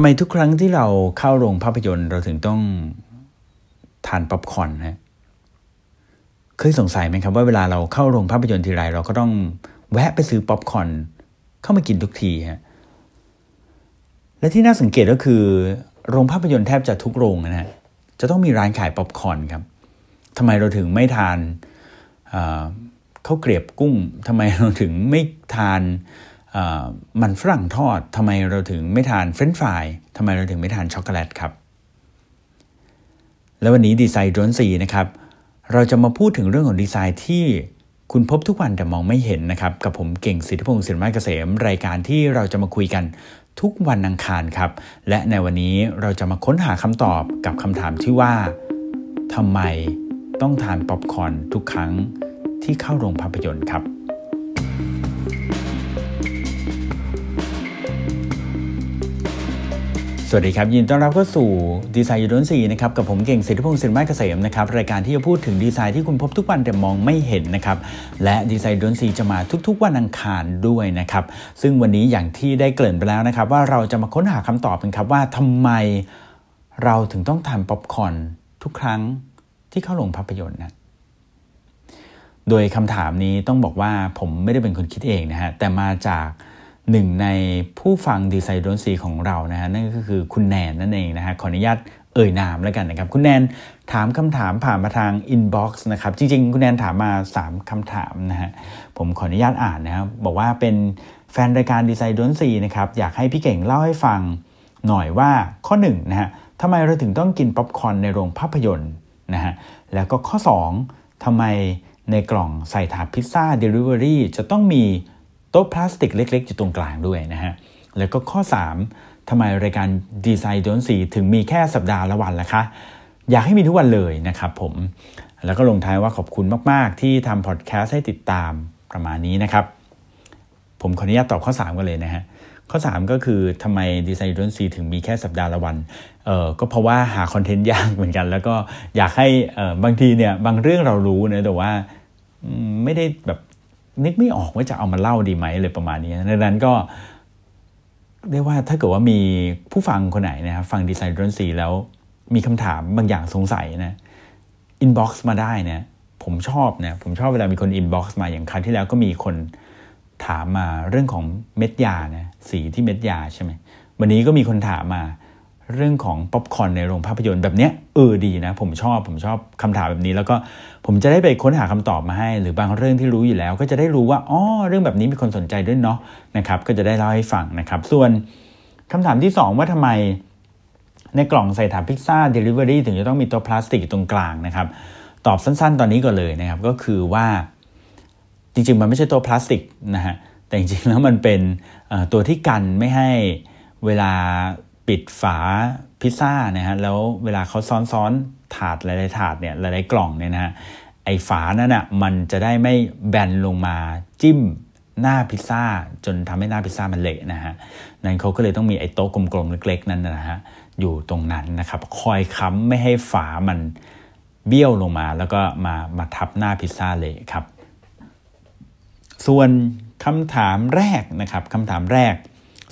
ทำไมทุกครั้งที่เราเข้าโรงภาพยนตร์เราถึงต้องทานป๊อปคอร์นฮะเคยสงสัยไหมครับว่าเวลาเราเข้าโรงภาพยนตร์ทีไรเราก็ต้องแวะไปซื้อป๊อปคอร์นเข้ามากินทุกทีฮะและที่น่าสังเกตก็คือ โรงภาพยนตร์แทบจะทุกโรงนะฮะจะต้องมีร้านขายป๊อปคอร์นครับทำไมเราถึงไม่ทานข้าวเกรียบกุ้งทำไมเราถึงไม่ทาน มันฝรั่งทอดทำไมเราถึงไม่ทานเฟรนช์ฟรายทำไมเราถึงไม่ทานช็อกโกแลตครับ แล้ววันนี้ Design You Don't See นะครับ เราจะมาพูดถึงเรื่องของดีไซน์ที่คุณพบทุกวันแต่มองไม่เห็นนะครับ กับผมเก่งสิทธิพงศ์สิริมาเกษม รายการที่เราจะมาคุยกันทุกวันอังคารครับ และในวันนี้เราจะมาค้นหาคำตอบกับคำถามที่ว่าทำไมต้องทานป๊อปคอร์นทุกครั้งที่เข้าโรงภาพยนตร์ครับ สวัสดีครับ ยินดีต้อนรับเข้าสู่ Design You Don't See นะครับกับผมเก่งสิทธิพงศ์สิริมาเกษมนะครับรายการที่จะพูดถึงดีไซน์ที่คุณพบทุกวันแต่มองไม่เห็นนะครับและ Design You Don't See จะมาทุกๆ วันอังคารด้วยนะครับซึ่งวันนี้อย่างที่ได้เกริ่นไปแล้วนะครับ ว่าเราจะมาค้นหาคำตอบกันครับว่าทำไมเราถึงต้องทานป๊อปคอร์นทุกครั้งที่เข้าโรงภาพยนตร์นะโดยคำถามนี้ต้องบอกว่าผมไม่ได้เป็นคนคิดเองนะฮะแต่มาจาก หนึ่งในผู้ฟัง Design You Don't See ของเรานะฮะนั่นก็คือคุณแนนนั่นเองนะฮะขออนุญาตเอ่ยนามแล้วกันนะครับ คุณแนนถามคำถามผ่านมาทาง inbox นะครับ จริง ๆ คุณแนนถามมา 3คำถามนะฮะผมขออนุญาตอ่านนะครับ บอกว่าเป็นแฟนรายการ Design You Don't See นะครับ อยากให้พี่เก่งเล่าให้ฟังหน่อยว่าข้อ1 นะฮะทำไมเราถึงต้องกินป๊อปคอร์นในโรงภาพยนตร์นะฮะแล้วก็ข้อ 2ทำไมในกล่องใส่ถาดพิซซ่าเดลิเวอรี่จะต้องมี โต๊ะพลาสติกเล็ก ๆ อยู่ตรงกลางด้วยนะฮะ แล้วก็ข้อ 3ทำไมรายการ Design You Don't See ถึงมีแค่สัปดาห์ละวันล่ะคะ อยากให้มีทุกวันเลยนะครับผม แล้วก็ลงท้ายว่าขอบคุณมาก ๆ ที่ทำพอดแคสต์ให้ติดตามประมาณนี้นะครับ ผมขออนุญาตตอบข้อ 3 กันเลยนะฮะข้อ 3 ก็คือทำไม Design You Don't See ถึงมีแค่สัปดาห์ละวัน เออก็เพราะว่าหา content ยากเหมือนกัน แล้วก็อยากให้เออบางทีเนี่ยบางเรื่องเรารู้นะแต่ว่าไม่ได้แบบ นึกไม่ออกว่าจะเอามาเล่าดีไหมเลยประมาณนี้ดังนั้นก็เรียกว่าถ้าเกิดว่ามีผู้ฟังคนไหนนะครับฟัง Design You Don't See แล้วมีคำถามบางอย่างสงสัยนะ inbox มาได้นะผมชอบนะผมชอบเวลามีคน inbox มาอย่างครั้งที่แล้วก็มีคนถามมาเรื่องของเม็ดยานะสีที่เม็ดยาใช่ไหมวันนี้ก็มีคนถามมา เรื่องของป๊อปคอร์นในโรงภาพยนตร์แบบเนี้ยเออดีนะ ผมชอบผมชอบคำถามแบบนี้ แล้วก็ผมจะได้ไปค้นหาคำตอบมาให้ หรือบางเรื่องที่รู้อยู่แล้ว ก็จะได้รู้ว่าอ๋อเรื่องแบบนี้มีคนสนใจด้วยเนาะนะครับก็จะได้เล่าให้ฟังนะครับส่วนคำถามที่ 2 ว่าทำไมในกล่องใส่ถาดพิซซ่าเดลิเวอรี่ถึงจะต้องมีตัวพลาสติกตรงกลางนะครับ ตอบสั้นๆ ตอนนี้ก่อนเลยนะครับก็คือว่าจริงๆ มันไม่ใช่ตัวพลาสติกนะฮะแต่จริงๆแล้วมันเป็นตัวที่กันไม่ให้เวลา ปิดฝาพิซซ่านะฮะแล้วเวลาเขาซ้อนๆถาดหลายๆถาดเนี่ยหลายๆกล่องเนี่ยนะฮะไอฝานั่นอะมันจะได้ไม่แบนลงมาจิ้มหน้าพิซซ่าจนทำให้หน้าพิซซ่ามันเละนะฮะนั้นเขาก็เลยต้องมีไอโต๊ะกลมๆเล็ก ๆ นั่นนะฮะอยู่ตรงนั้นนะครับคอยค้ำไม่ให้ฝามันเบี้ยวลงมา แล้วก็มามาทับหน้าพิซซ่าแหละครับ ส่วนคำถามแรกนะครับคำถามแรก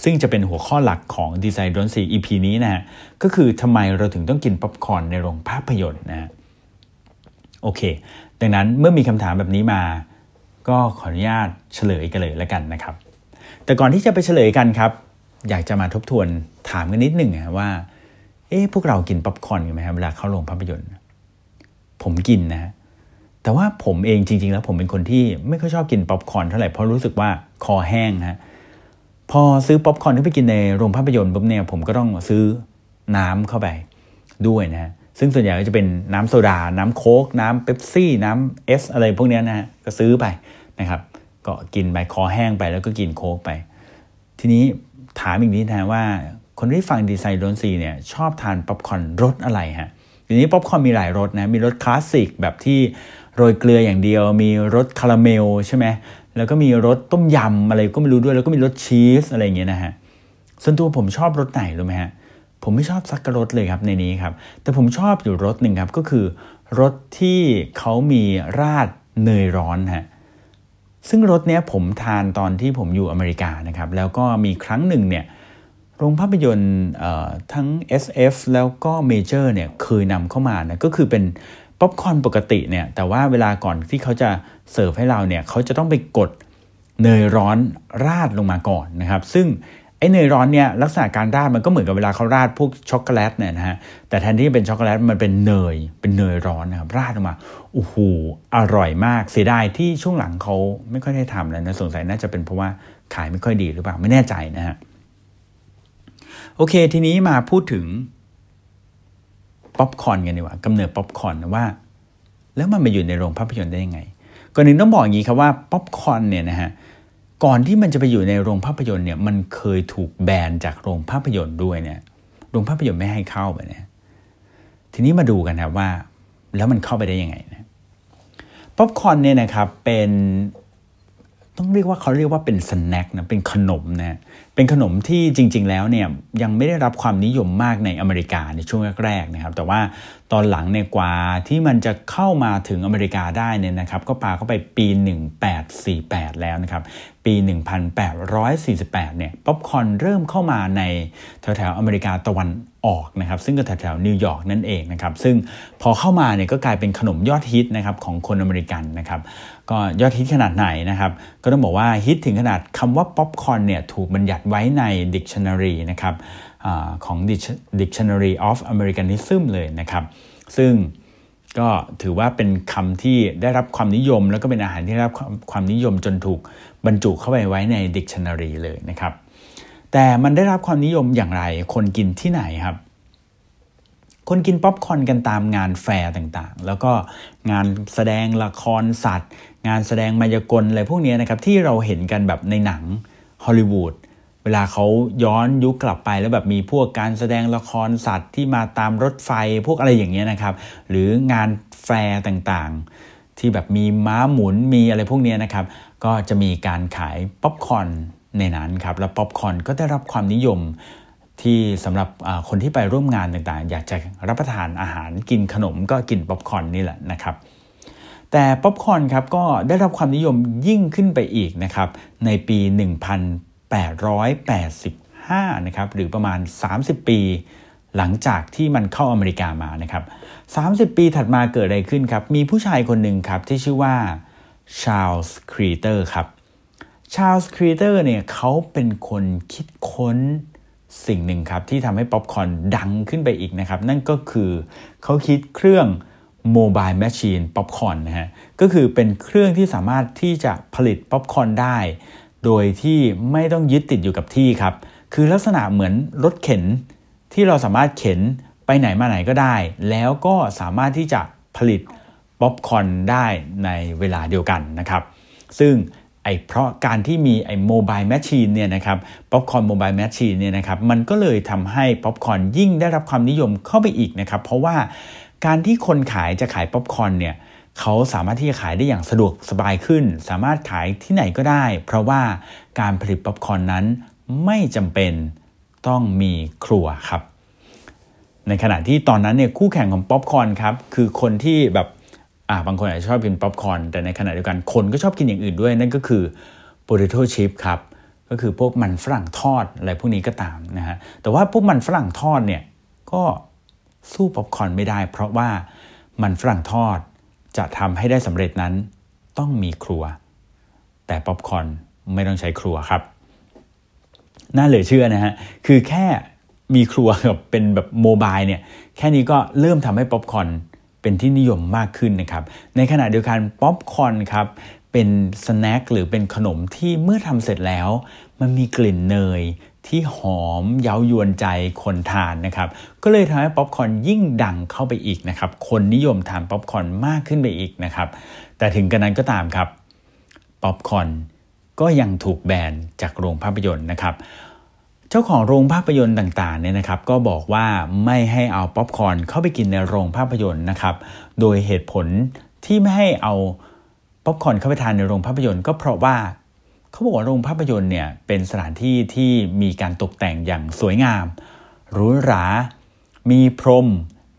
ซึ่งจะเป็นหัวข้อหลักของดีไซน์ดนซี EP นี้นะฮะก็คือทำไมเราถึงต้องกินป๊อปคอร์นในโรงภาพยนตร์นะฮะโอเค ดังนั้นเมื่อมีคำถามแบบนี้มา ก็ขออนุญาตเฉลยกันเลยแล้วกันนะครับ แต่ก่อนที่จะไปเฉลยกันครับ อยากจะมาทบทวนถามกันนิดหนึ่งว่า เอ๊ะพวกเรากินป๊อปคอร์นกันไหมครับเวลาเข้าโรงภาพยนตร์ ผมกินนะ แต่ว่าผมเองจริง ๆ แล้วผมเป็นคนที่ไม่ค่อยชอบกินป๊อปคอร์นเท่าไหร่เพราะรู้สึกว่าคอแห้งฮะ พอซื้อป๊อปคอร์นที่ไปกินในโรงภาพยนตร์ปุ๊บเนี่ยผมก็ต้องซื้อน้ำเข้าไปด้วยนะ ซึ่งส่วนใหญ่ก็จะเป็นน้ำโซดา น้ำโค้ก น้ำเป๊ปซี่ น้ำ est อะไรพวกนี้นะฮะ ก็ซื้อไปนะครับ ก็กินไปคอแห้งไปแล้วก็กินโค้กไป ทีนี้ถามอีกนิดนะว่า คนที่ฟัง Design You Don't See เนี่ยชอบทานป๊อปคอร์นรสอะไรฮะทีนี้ป๊อปคอร์นมีหลายรสนะ มีรสคลาสสิกแบบที่โรยเกลืออย่างเดียว มีรสคาราเมลใช่ไหม แล้วก็มีรสต้มยำอะไรก็ไม่รู้ด้วย แล้วก็มีรสชีสอะไรอย่างเงี้ยนะฮะส่วนตัวผมชอบรสไหนรู้ไหมฮะผมไม่ชอบสักรสเลยครับในนี้ครับ แต่ผมชอบอยู่รสหนึ่งครับก็คือรสที่เขามีราดเนยร้อนฮะซึ่งรสเนี้ยผมทานตอนที่ผมอยู่อเมริกานะครับ แล้วก็มีครั้งหนึ่งเนี่ยโรงภาพยนตร์ทั้ง SF แล้วก็เมเจอร์เนี่ยเคยนำเข้ามานะก็คือเป็น ป๊อปคอร์นปกติเนี่ยแต่ว่าเวลาก่อนที่เขาจะเสิร์ฟให้เราเนี่ยเขาจะต้องไปกดเนยร้อนราดลงมาก่อนนะครับ ซึ่งไอ้เนยร้อนเนี่ยลักษณะการราดมันก็เหมือนกับเวลาเขาราดพวกช็อกโกแลตเนี่ยนะฮะแต่แทนที่เป็นช็อกโกแลตมันเป็นเนยเป็นเนยร้อนนะครับราดลงมาโอ้โหอร่อยมากเสียดายที่ช่วงหลังเขาไม่ค่อยได้ทำแล้วนะสงสัยน่าจะเป็นเพราะว่าขายไม่ค่อยดีหรือเปล่าไม่แน่ใจนะฮะโอเค ทีนี้มาพูดถึง ป๊อปคอร์นกันดีกว่ากำเนิดป๊อปคอร์นว่า แล้วมันมาอยู่ในโรงภาพยนตร์ได้ยังไงก่อนหนึ่งต้องบอกอย่างนี้ครับว่าป๊อปคอร์นเนี่ยนะฮะก่อนที่มันจะไปอยู่ในโรงภาพยนตร์เนี่ยมันเคยถูกแบนจากโรงภาพยนตร์ด้วยเนี่ยโรงภาพยนตร์ไม่ให้เข้าไปเนี่ยทีนี้มาดูกันครับว่า แล้วมันเข้าไปได้ยังไงนะป๊อปคอนเนี่ยนะครับเป็น ต้องเรียกว่าเขาเรียกว่าเป็นสแน็คนะเป็นขนมนะเป็นขนมที่จริง ๆ แล้วเนี่ยยังไม่ได้รับความนิยมมากในอเมริกาในช่วงแรกๆนะครับ แต่ว่าตอนหลังเนี่ยกว่าที่มันจะเข้ามาถึงอเมริกาได้เนี่ยนะครับ ก็ปาเข้าไปปี 1848 แล้วนะครับ ปี 1848 เนี่ยป๊อปคอนเริ่มเข้ามาในแถวๆอเมริกาตะวันออกนะครับ ซึ่งก็แถวๆนิวยอร์กนั่นเองนะครับ ซึ่งพอเข้ามาเนี่ยก็กลายเป็นขนมยอดฮิตนะครับของคนอเมริกันนะครับ ก็ยอดฮิตขนาดไหนนะครับ ก็ต้องบอกว่าฮิตถึงขนาดคำว่าป๊อปคอนเนี่ยถูกบัญญัติไว้ใน Dictionary นะครับ ของ Dictionary of Americanism เลยนะครับ ซึ่งก็ถือว่าเป็นคำที่ได้รับความนิยม แล้วก็เป็นอาหารที่ได้รับความนิยมจนถูกบรรจุเข้าไปไว้ใน Dictionary เลยนะครับ แต่มันได้รับความนิยมอย่างไร คนกินที่ไหนครับ คนกินป๊อปคอนกันตามงานแฟร์ต่างๆ แล้วก็งานแสดงละครสัตว์ งานแสดงมายากลอะไรพวกนี้นะครับที่เราเห็นกันแบบในหนังฮอลลีวูด เวลาเขาย้อนยุคกลับไปแล้วแบบมีพวกการแสดงละครสัตว์ที่มาตามรถไฟพวกอะไรอย่างเงี้ยนะครับ หรืองานแฟร์ต่างๆ ที่แบบมีม้าหมุนมีอะไรพวกนี้นะครับ ก็จะมีการขายป๊อปคอนในนั้นครับแล้วป๊อปคอนก็ได้รับความนิยมที่สำหรับคนที่ไปร่วมงานต่างๆ อยากจะรับประทานอาหารกินขนมก็กินป๊อปคอนนี่แหละนะครับแต่ป๊อปคอนครับก็ได้รับความนิยมยิ่งขึ้นไปอีกนะครับในปี 1885 นะครับ หรือประมาณ 30 ปีหลังจากที่มันเข้าอเมริกามานะครับ 30 ปีถัดมาเกิดอะไรขึ้นครับ มีผู้ชายคนหนึ่งครับที่ชื่อว่าชาลส์ครีเตอร์ครับชาลส์ครีเตอร์เนี่ยเขาเป็นคนคิดค้นสิ่งหนึ่งครับ ที่ทำให้ป๊อปคอนดังขึ้นไปอีกนะครับ นั่นก็คือเขาคิดเครื่อง mobile machine popcorn นะฮะก็คือเป็นเครื่องที่สามารถที่จะผลิตป๊อปคอนได้ โดยที่ไม่ต้องยึดติดอยู่กับที่ครับ คือลักษณะเหมือนรถเข็นที่เราสามารถเข็นไปไหนมาไหนก็ได้ แล้วก็สามารถที่จะผลิตป๊อปคอนได้ในเวลาเดียวกันนะครับ ซึ่งไอเพราะการที่มีไอ้ mobile machine เนี่ยนะครับ popcorn mobile machine เนี่ยนะครับมันก็เลยทำให้ป๊อปคอนยิ่งได้รับความนิยมเข้าไปอีกนะครับ เพราะว่าการที่คนขายจะขายป๊อปคอนเนี่ย เขาสามารถที่จะขายได้อย่างสะดวกสบายขึ้น สามารถขายที่ไหนก็ได้ เพราะว่าการผลิตป๊อปคอร์นนั้นไม่จำเป็นต้องมีครัวครับ ในขณะที่ตอนนั้นเนี่ยคู่แข่งของป๊อปคอร์นครับคือคนที่แบบอ่าบางคนอาจจะชอบกินป๊อปคอร์นแต่ในขณะเดียวกันคนก็ชอบกินอย่างอื่นด้วย นั่นก็คือ potato chip ครับก็คือพวกมันฝรั่งทอดอะไรพวกนี้ก็ตามนะฮะแต่ว่าพวกมันฝรั่งทอดเนี่ยก็สู้ป๊อปคอร์นไม่ได้ เพราะว่ามันฝรั่งทอด จะทำให้ได้สำเร็จนั้นต้องมีครัว แต่ป๊อปคอร์นไม่ต้องใช้ครัวครับ น่าเหลือเชื่อนะฮะ คือแค่มีครัวกับเป็นแบบ mobile เนี่ย แค่นี้ก็เริ่มทำให้ป๊อปคอร์นเป็นที่นิยมมากขึ้นนะครับ ในขณะเดียวกันป๊อปคอร์นครับเป็น snack หรือเป็นขนมที่เมื่อทำเสร็จแล้ว มันมีกลิ่นเนย ที่หอมเย้ายวนใจคนทานนะครับก็เลยทำให้ป๊อปคอนยิ่งดังเข้าไปอีกนะครับคนนิยมทานป๊อปคอนมากขึ้นไปอีกนะครับแต่ถึงกระนั้นก็ตามครับป๊อปคอนก็ยังถูกแบนจากโรงภาพยนตร์นะครับเจ้าของโรงภาพยนตร์ต่างๆเนี่ยนะครับ ก็บอกว่าไม่ให้เอาป๊อปคอนเข้าไปกินในโรงภาพยนตร์นะครับ โดยเหตุผลที่ไม่ให้เอาป๊อปคอนเข้าไปทานในโรงภาพยนตร์ก็เพราะว่า เขาบอกว่าโรงภาพยนตร์เนี่ยเป็นสถานที่ที่มีการตกแต่งอย่างสวยงามหรูหรา มีพรม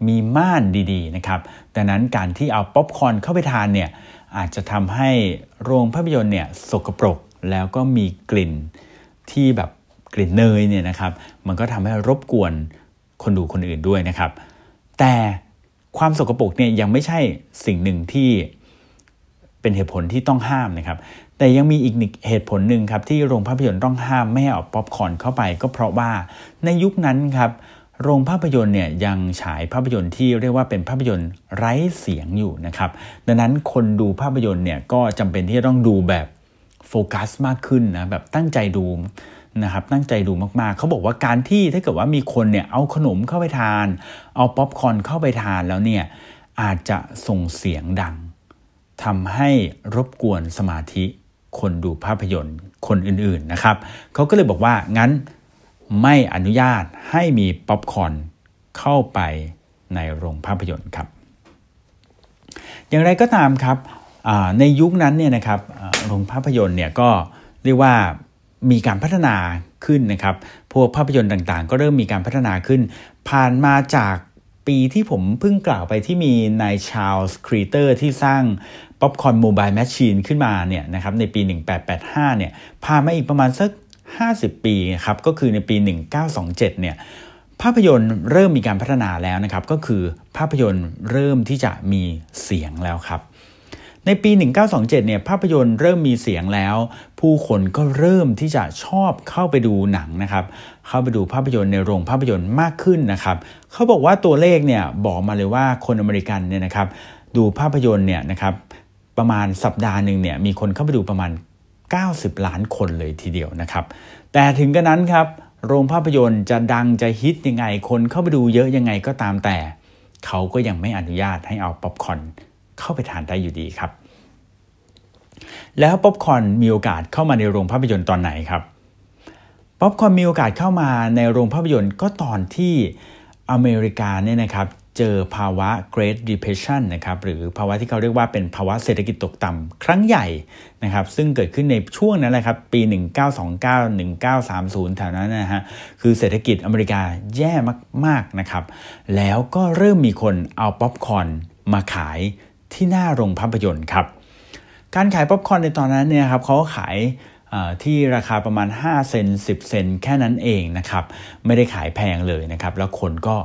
มีม่านดีๆนะครับดังนั้นการที่เอาป๊อปคอร์นเข้าไปทานเนี่ยอาจจะทำให้โรงภาพยนตร์เนี่ยสกปรกแล้วก็มีกลิ่นที่แบบกลิ่นเนยเนี่ยนะครับ มันก็ทำให้รบกวนคนดูคนอื่นด้วยนะครับ แต่ความสกปรกเนี่ยยังไม่ใช่สิ่งหนึ่งที่เป็นเหตุผลที่ต้องห้ามนะครับ แต่ยังมีอีกเหตุผลหนึ่งครับที่โรงภาพยนตร์ต้องห้ามไม่ให้เอาป๊อปคอร์นเข้าไป ก็เพราะว่าในยุคนั้นครับโรงภาพยนตร์เนี่ยยังฉายภาพยนตร์ที่เรียกว่าเป็นภาพยนตร์ไร้เสียงอยู่นะครับดังนั้นคนดูภาพยนตร์เนี่ยก็จำเป็นที่จะต้องดูแบบโฟกัสมากขึ้นนะแบบตั้งใจดูนะครับตั้งใจดูมากๆ เขาบอกว่าการที่ถ้าเกิดว่ามีคนเนี่ยเอาขนมเข้าไปทาน เอาป๊อปคอร์นเข้าไปทานแล้วเนี่ยอาจจะส่งเสียงดังทำให้รบกวนสมาธิ คนดูภาพยนตร์คนอื่นๆนะครับเขาก็เลยบอกว่างั้นไม่อนุญาตให้มีป๊อปคอร์นเข้าไปในโรงภาพยนตร์ครับ อย่างไรก็ตามครับในยุคนั้นเนี่ยนะครับโรงภาพยนตร์เนี่ยก็เรียกว่ามีการพัฒนาขึ้นนะครับ พวกภาพยนตร์ต่างๆ ก็เริ่มมีการพัฒนาขึ้น ผ่านมาจาก ปีที่ผมเพิ่งกล่าวไปที่มีนายชาลส์ครีเตอร์ที่สร้าง popcorn mobile machine ขึ้นมาเนี่ยนะครับในปี 1885 เนี่ยผ่านมาอีกประมาณสัก 50 ปีครับก็คือในปี 1927 เนี่ยภาพยนตร์เริ่มมีการพัฒนาแล้วนะครับ ก็คือภาพยนตร์เริ่มที่จะมีเสียงแล้วครับ ในปี 1927 เนี่ยภาพยนตร์เริ่มมีเสียงแล้ว ผู้คนก็เริ่มที่จะชอบเข้าไปดูหนังนะครับ เข้าไปดูภาพยนตร์ในโรงภาพยนตร์มากขึ้นนะครับเขาบอกว่าตัวเลขเนี่ยบอกมาเลยว่าคนอเมริกันเนี่ยนะครับดูภาพยนตร์เนี่ยนะครับประมาณสัปดาห์หนึ่งเนี่ยมีคนเข้าไปดูประมาณ 90 ล้านคนเลยทีเดียวนะครับ แต่ถึงกระนั้นครับโรงภาพยนตร์จะดังจะฮิตยังไงคนเข้าไปดูเยอะยังไงก็ตามแต่ เขาก็ยังไม่อนุญาตให้เอาป๊อปคอร์น เข้าไปทานได้อยู่ดีครับ แล้วป๊อปคอนมีโอกาสเข้ามาในโรงภาพยนตร์ตอนไหนครับป๊อปคอนมีโอกาสเข้ามาในโรงภาพยนตร์ก็ตอนที่อเมริกาเนี่ยนะครับเจอภาวะ Great Depression นะครับหรือภาวะที่เขาเรียกว่าเป็นภาวะเศรษฐกิจตกต่ำครั้งใหญ่นะครับซึ่งเกิดขึ้นในช่วงนั้นแหละครับปี 1929 1930 แถวนั้นนะฮะคือเศรษฐกิจอเมริกาแย่มากๆนะครับแล้วก็เริ่มมีคนเอาป๊อปคอนมาขาย ที่หน้าโรงภาพยนตร์ครับ การขายป๊อปคอร์นในตอนนั้นเนี่ยครับเขาขายที่ราคาประมาณ 5 เซนต์ 10 เซนต์ แค่นั้นเองนะครับ ไม่ได้ขายแพงเลยนะครับ แล้วคนก็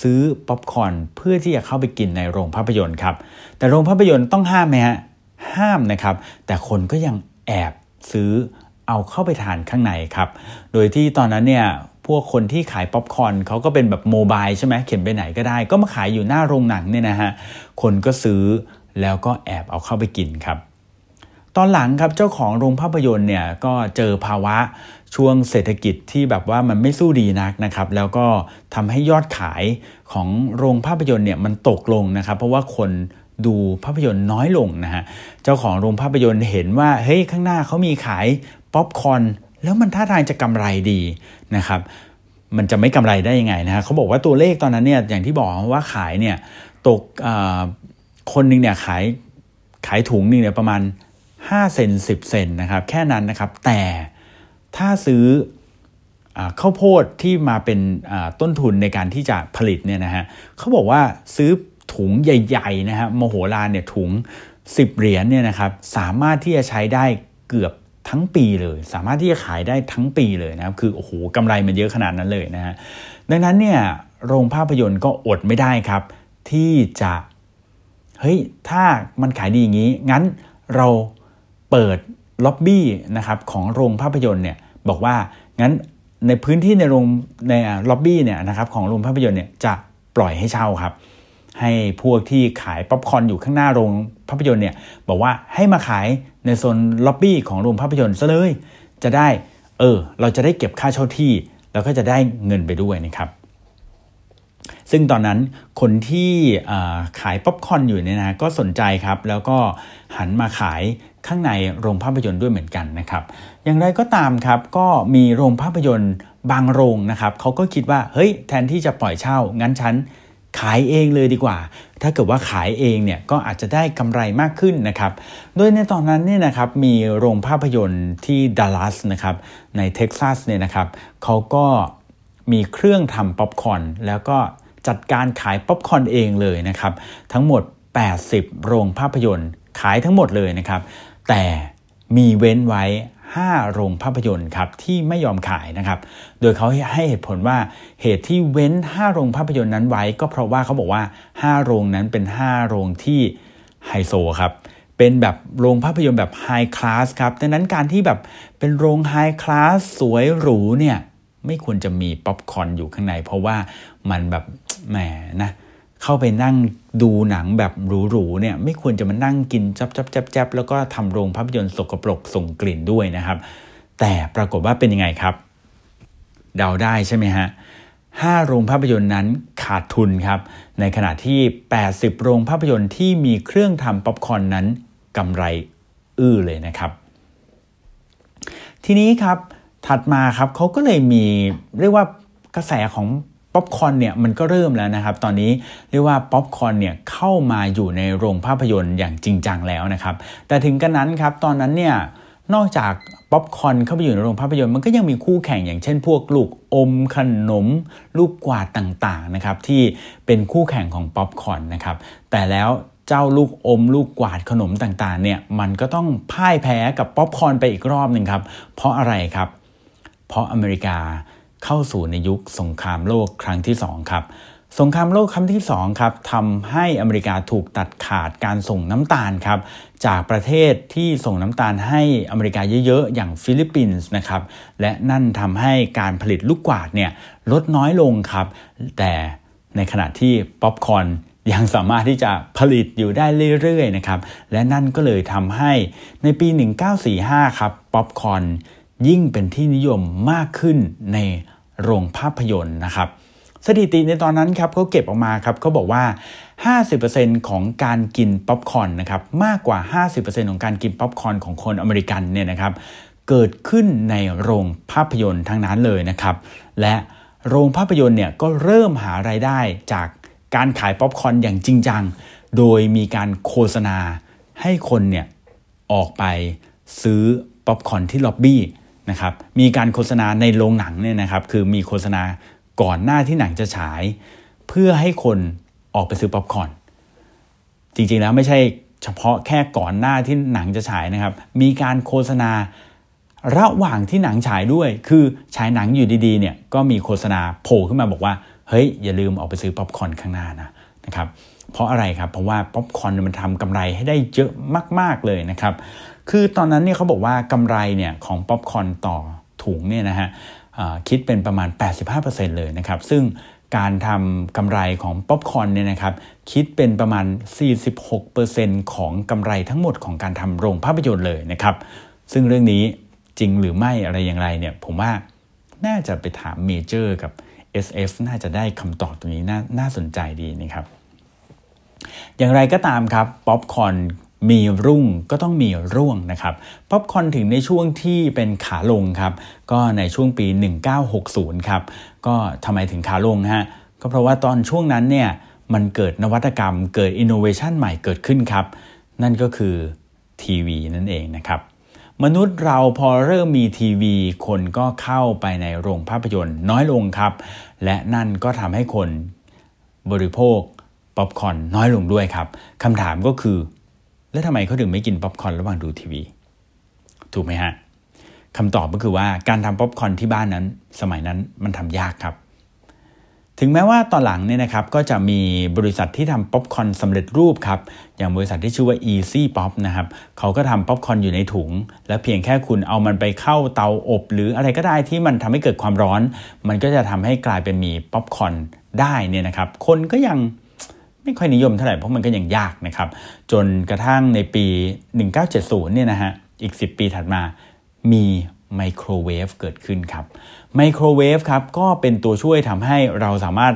ซื้อป๊อปคอร์นเพื่อที่จะเข้าไปกินในโรงภาพยนตร์ครับ แต่โรงภาพยนตร์ต้องห้ามไหมฮะ ห้ามนะครับ แต่คนก็ยังแอบซื้อเอาเข้าไปทานข้างในครับ โดยที่ตอนนั้นเนี่ย วกคนที่ขายป๊อปคอร์นเขาก็เป็นแบบโมบายใช่ไหมเข็นไปไหนก็ได้ ก็มาขายอยู่หน้าโรงหนังเนี่ยนะฮะคนก็ซื้อแล้วก็แอบเอาเข้าไปกินครับ ตอนหลังครับเจ้าของโรงภาพยนตร์เนี่ยก็เจอภาวะช่วงเศรษฐกิจที่แบบว่ามันไม่สู้ดีนักนะครับ แล้วก็ทำให้ยอดขายของโรงภาพยนตร์เนี่ยมันตกลงนะครับ เพราะว่าคนดูภาพยนตร์น้อยลงนะฮะเจ้าของโรงภาพยนตร์เห็นว่าเฮ้ยข้างหน้าเขามีขายป๊อปคอน แล้วมันท่าทางจะกำไรดีนะครับมันจะไม่กำไรได้ยังไงนะฮะเขาบอกว่าตัวเลขตอนนั้นเนี่ยอย่างที่บอกว่าขายเนี่ยตกคนหนึ่งเนี่ยขายขายถุงหนึ่งเนี่ยประมาณ 5 เซน10 เซนนะครับแค่นั้นนะครับแต่ถ้าซื้อข้าวโพดที่มาเป็นต้นทุนในการที่จะผลิตเนี่ยนะฮะเขาบอกว่าซื้อถุงใหญ่ๆนะฮะโมโหลานเนี่ยถุง 10 เหรียญเนี่ยนะครับสามารถที่จะใช้ได้เกือบ ทั้งปีเลย สามารถที่จะขายได้ทั้งปีเลยนะครับ คือโอ้โหกำไรมันเยอะขนาดนั้นเลยนะฮะดังนั้นเนี่ยโรงภาพยนตร์ก็อดไม่ได้ครับ ที่จะเฮ้ยถ้ามันขายดีอย่างนี้ งั้นเราเปิดล็อบบี้นะครับของโรงภาพยนตร์เนี่ยบอกว่างั้นในพื้นที่ในโรงในล็อบบี้เนี่ยนะครับของโรงภาพยนตร์เนี่ยจะปล่อยให้เช่าครับ ให้พวกที่ขายป๊อปคอร์นอยู่ข้างหน้าโรงภาพยนตร์เนี่ยบอกว่าให้มาขายในโซนล็อบบี้ของโรงภาพยนตร์ซะเลย จะได้เออเราจะได้เก็บค่าเช่าที่แล้วก็จะได้เงินไปด้วยนะครับ ซึ่งตอนนั้นคนที่ขายป๊อปคอร์นอยู่เนี่ยนะก็สนใจครับ แล้วก็หันมาขายข้างในโรงภาพยนตร์ด้วยเหมือนกันนะครับ อย่างไรก็ตามครับก็มีโรงภาพยนตร์บางโรงนะครับเขาก็คิดว่าเฮ้ยแทนที่จะปล่อยเช่างั้นฉัน ขายเองเลยดีกว่า ถ้าเกิดว่าขายเองเนี่ยก็อาจจะได้กำไรมากขึ้นนะครับ โดยในตอนนั้นเนี่ยนะครับมีโรงภาพยนตร์ที่ดัลลัสนะครับในเท็กซัสเนี่ยนะครับเขาก็มีเครื่องทำป๊อปคอร์นแล้วก็จัดการขายป๊อปคอร์นเองเลยนะครับทั้งหมด 80 โรงภาพยนตร์ขายทั้งหมดเลยนะครับ แต่มีเว้นไว้ 5 โรงภาพยนตร์ครับที่ไม่ยอมขายนะครับ โดยเขาให้เหตุผลว่าเหตุที่เว้น 5 โรงภาพยนตร์นั้นไว้ ก็เพราะว่าเขาบอกว่า 5 โรงนั้นเป็น 5 โรงที่ไฮโซครับเป็นแบบโรงภาพยนตร์แบบ high class ครับดังนั้นการที่แบบเป็นโรง high class สวยหรูเนี่ยไม่ควรจะมีป๊อปคอร์นอยู่ข้างใน เพราะว่ามันแบบแหมนะ เข้าไปนั่งดูหนังแบบหรูๆเนี่ยไม่ควรจะมานั่งกินจับจับจับจับแล้วก็ทำโรงภาพยนตร์สกปรกส่งกลิ่นด้วยนะครับ แต่ปรากฏว่าเป็นยังไงครับ เดาได้ใช่ไหมฮะห้าโรงภาพยนตร์นั้นขาดทุนครับ ในขณะที่ 80 โรงภาพยนตร์ที่มีเครื่องทำป๊อปคอร์นนั้นกำไรอื้อเลยนะครับ ทีนี้ครับถัดมาครับเขาก็เลยมีเรียกว่ากระแสของ ป๊อปคอร์นเนี่ยมันก็เริ่มแล้วนะครับ ตอนนี้เรียกว่าป๊อปคอร์นเนี่ยเข้ามาอยู่ในโรงภาพยนตร์อย่างจริงจังแล้วนะครับ แต่ถึงกระนั้นครับตอนนั้นเนี่ยนอกจากป๊อปคอร์นเข้าไปอยู่ในโรงภาพยนตร์มันก็ยังมีคู่แข่งอย่างเช่น พวกลูกอมขนม ลูกกวาดต่างๆนะครับที่เป็นคู่แข่งของป๊อปคอร์นนะครับแต่แล้วเจ้าลูกอม ลูกกวาดขนมต่างๆเนี่ยมันก็ต้องพ่ายแพ้กับป๊อปคอร์นไปอีกรอบหนึ่งครับเพราะอะไรครับ เพราะอเมริกา เข้าสู่ในยุคสงครามโลกครั้งที่ 2 ครับ สงครามโลกครั้งที่2ครับทำให้อเมริกาถูกตัดขาดการส่งน้ำตาลครับ จากประเทศที่ส่งน้ำตาลให้อเมริกาเยอะๆ อย่างฟิลิปปินส์นะครับ และนั่นทำให้การผลิตลูกกวาดเนี่ยลดน้อยลงครับ แต่ในขณะที่ป๊อปคอร์นยังสามารถที่จะผลิตอยู่ได้เรื่อยๆนะครับ และนั่นก็เลยทำให้ในปี 1945 ครับ ป๊อปคอร์น ยิ่งเป็นที่นิยมมากขึ้นในโรงภาพยนตร์นะครับ สถิติในตอนนั้นครับเขาเก็บออกมาครับเขาบอกว่า 50%ของการกินป๊อปคอร์นนะครับมากกว่า 50%ของการกินป๊อปคอร์นของคนอเมริกันเนี่ยนะครับเกิดขึ้นในโรงภาพยนตร์ทั้งนั้นเลยนะครับ และโรงภาพยนตร์เนี่ยก็เริ่มหารายได้จากการขายป๊อปคอร์นอย่างจริงจัง โดยมีการโฆษณาให้คนเนี่ยออกไปซื้อป๊อปคอร์นที่ล็อบบี้ นะครับมีการโฆษณาในโรงหนังเนี่ยนะครับคือมีโฆษณาก่อนหน้าที่หนังจะฉาย เพื่อให้คนออกไปซื้อป๊อปคอร์นจริงๆแล้วไม่ใช่เฉพาะแค่ก่อนหน้าที่หนังจะฉายนะครับ มีการโฆษณาระหว่างที่หนังฉายด้วย คือฉายหนังอยู่ดีๆเนี่ยก็มีโฆษณาโผล่ขึ้นมาบอกว่าเฮ้ยอย่าลืมออกไปซื้อป๊อปคอร์นข้างหน้านะนะครับเพราะอะไรครับเพราะว่าป๊อปคอร์นมันทำกำไรให้ได้เยอะมาก ๆเลยนะครับ คือตอนนั้นเนี่ยเขาบอกว่ากำไรเนี่ยของป๊อปคอร์นต่อถุงเนี่ยนะฮะคิดเป็นประมาณ 85%เลยนะครับ ซึ่งการทำกำไรของป๊อปคอร์นเนี่ยนะครับคิดเป็นประมาณ 46%ของกำไรทั้งหมดของการทำโรงภาพยนตร์เลยนะครับ ซึ่งเรื่องนี้จริงหรือไม่อะไรอย่างไรเนี่ยผมว่าน่าจะไปถามเมเจอร์กับ SF น่าจะได้คำตอบตรงนี้น่าน่าสนใจดีนะครับ อย่างไรก็ตามครับป๊อปคอร์น มีรุ่งก็ต้องมีร่วงนะครับป๊อปคอร์นถึงในช่วงที่เป็นขาลงครับ ก็ในช่วงปี 1960 ครับ ก็ทำไมถึงขาลงฮะ ก็เพราะว่าตอนช่วงนั้นเนี่ย มันเกิดนวัตกรรม เกิดอินโนเวชันใหม่เกิดขึ้นครับ นั่นก็คือทีวีนั่นเองนะครับ มนุษย์เราพอเริ่มมีทีวี คนก็เข้าไปในโรงภาพยนตร์น้อยลงครับ และนั่นก็ทำให้คนบริโภคป๊อปคอร์นน้อยลงด้วยครับคำถามก็คือ แล้วทำไมเขาถึงไม่กินป๊อปคอร์นระหว่างดูทีวี ถูกไหมฮะคำตอบก็คือว่าการทำป๊อปคอร์นที่บ้านนั้น สมัยนั้นมันทำยากครับ ถึงแม้ว่าตอนหลังเนี่ยนะครับก็จะมีบริษัทที่ทำป๊อปคอร์นสำเร็จรูปครับ อย่างบริษัทที่ชื่อว่า Easy Pop นะครับเขาก็ทำป๊อปคอร์นอยู่ในถุง และเพียงแค่คุณเอามันไปเข้าเตาอบ หรืออะไรก็ได้ที่มันทำให้เกิดความร้อน มันก็จะทำให้กลายเป็นมีป๊อปคอร์นได้เนี่ยนะครับ คนก็ยัง ไม่ค่อยนิยมเท่าไหร่เพราะมันก็ยังยากนะครับ จนกระทั่งในปี 1970 เนี่ยนะฮะอีก 10 ปีถัดมามีไมโครเวฟเกิดขึ้นครับไมโครเวฟครับก็เป็นตัวช่วยทำให้เราสามารถ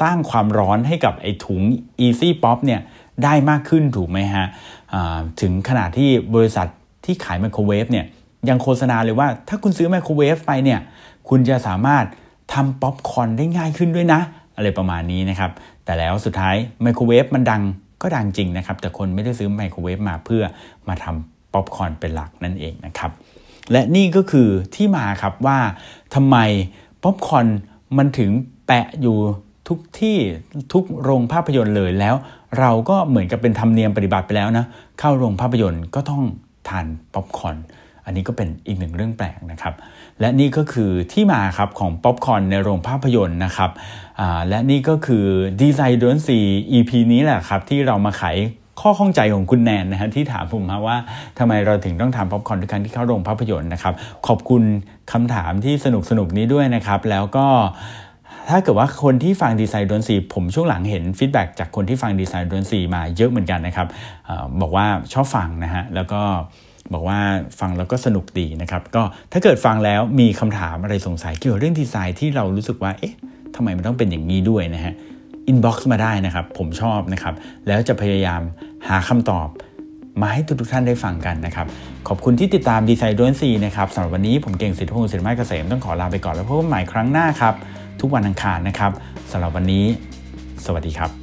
สร้างความร้อนให้กับไอ้ถุง Easy Pop เนี่ยได้มากขึ้นถูกไหมฮะถึงขนาดที่บริษัทที่ขายไมโครเวฟเนี่ยยังโฆษณาเลยว่าถ้าคุณซื้อไมโครเวฟไปเนี่ยคุณจะสามารถทำป๊อปคอร์นได้ง่ายขึ้นด้วยนะ อะไรประมาณนี้นะครับ แต่แล้วสุดท้ายไมโครเวฟมันดังก็ดังจริงนะครับ แต่คนไม่ได้ซื้อไมโครเวฟมาเพื่อมาทำป๊อปคอร์นเป็นหลักนั่นเองนะครับ และนี่ก็คือที่มาครับว่าทำไมป๊อปคอร์นมันถึงแปะอยู่ทุกที่ทุกโรงภาพยนตร์เลยแล้ว เราก็เหมือนกับเป็นธรรมเนียมปฏิบัติไปแล้วนะ เข้าโรงภาพยนตร์ก็ต้องทานป๊อปคอร์น อันนี้ก็เป็นอีกหนึ่งเรื่องแปลกนะครับ และนี่ก็คือที่มาครับของป๊อปคอร์นในโรงภาพยนตร์นะครับและนี่ก็คือดีไซน์ดนซี EP นี้แหละครับที่เรามาไขข้อข้องใจของคุณแนนนะฮะที่ถามผมมาว่าทำไมเราถึงต้องทานป๊อปคอร์นทุกครั้งที่เข้าโรงภาพยนตร์นะครับขอบคุณคำถามที่สนุกสนุกนี้ด้วยนะครับ แล้วก็ถ้าเกิดว่าคนที่ฟัง Design You Don't See ผมช่วงหลังเห็น feedback จากคนที่ฟัง Design You Don't See มาเยอะเหมือนกันนะครับบอกว่าชอบฟังนะฮะแล้วก็ บอกว่าฟังแล้วก็สนุกดีนะครับ ก็ถ้าเกิดฟังแล้วมีคำถามอะไรสงสัยเกี่ยวกับเรื่องดีไซน์ที่เรารู้สึกว่าเอ๊ะทำไมมันต้องเป็นอย่างนี้ด้วยนะฮะ inbox มาได้นะครับ ผมชอบนะครับ แล้วจะพยายามหาคำตอบมาให้ทุกท่านได้ฟังกันนะครับ ขอบคุณที่ติดตามดีไซน์ดวนซีนะครับสำหรับวันนี้ผมเก่งสิทธิพงศ์สิริมาเกษมต้องขอลาไปก่อนแล้วพบกันใหม่ครั้งหน้าครับ ทุกวันอังคารนะครับสำหรับวันนี้ สวัสดีครับ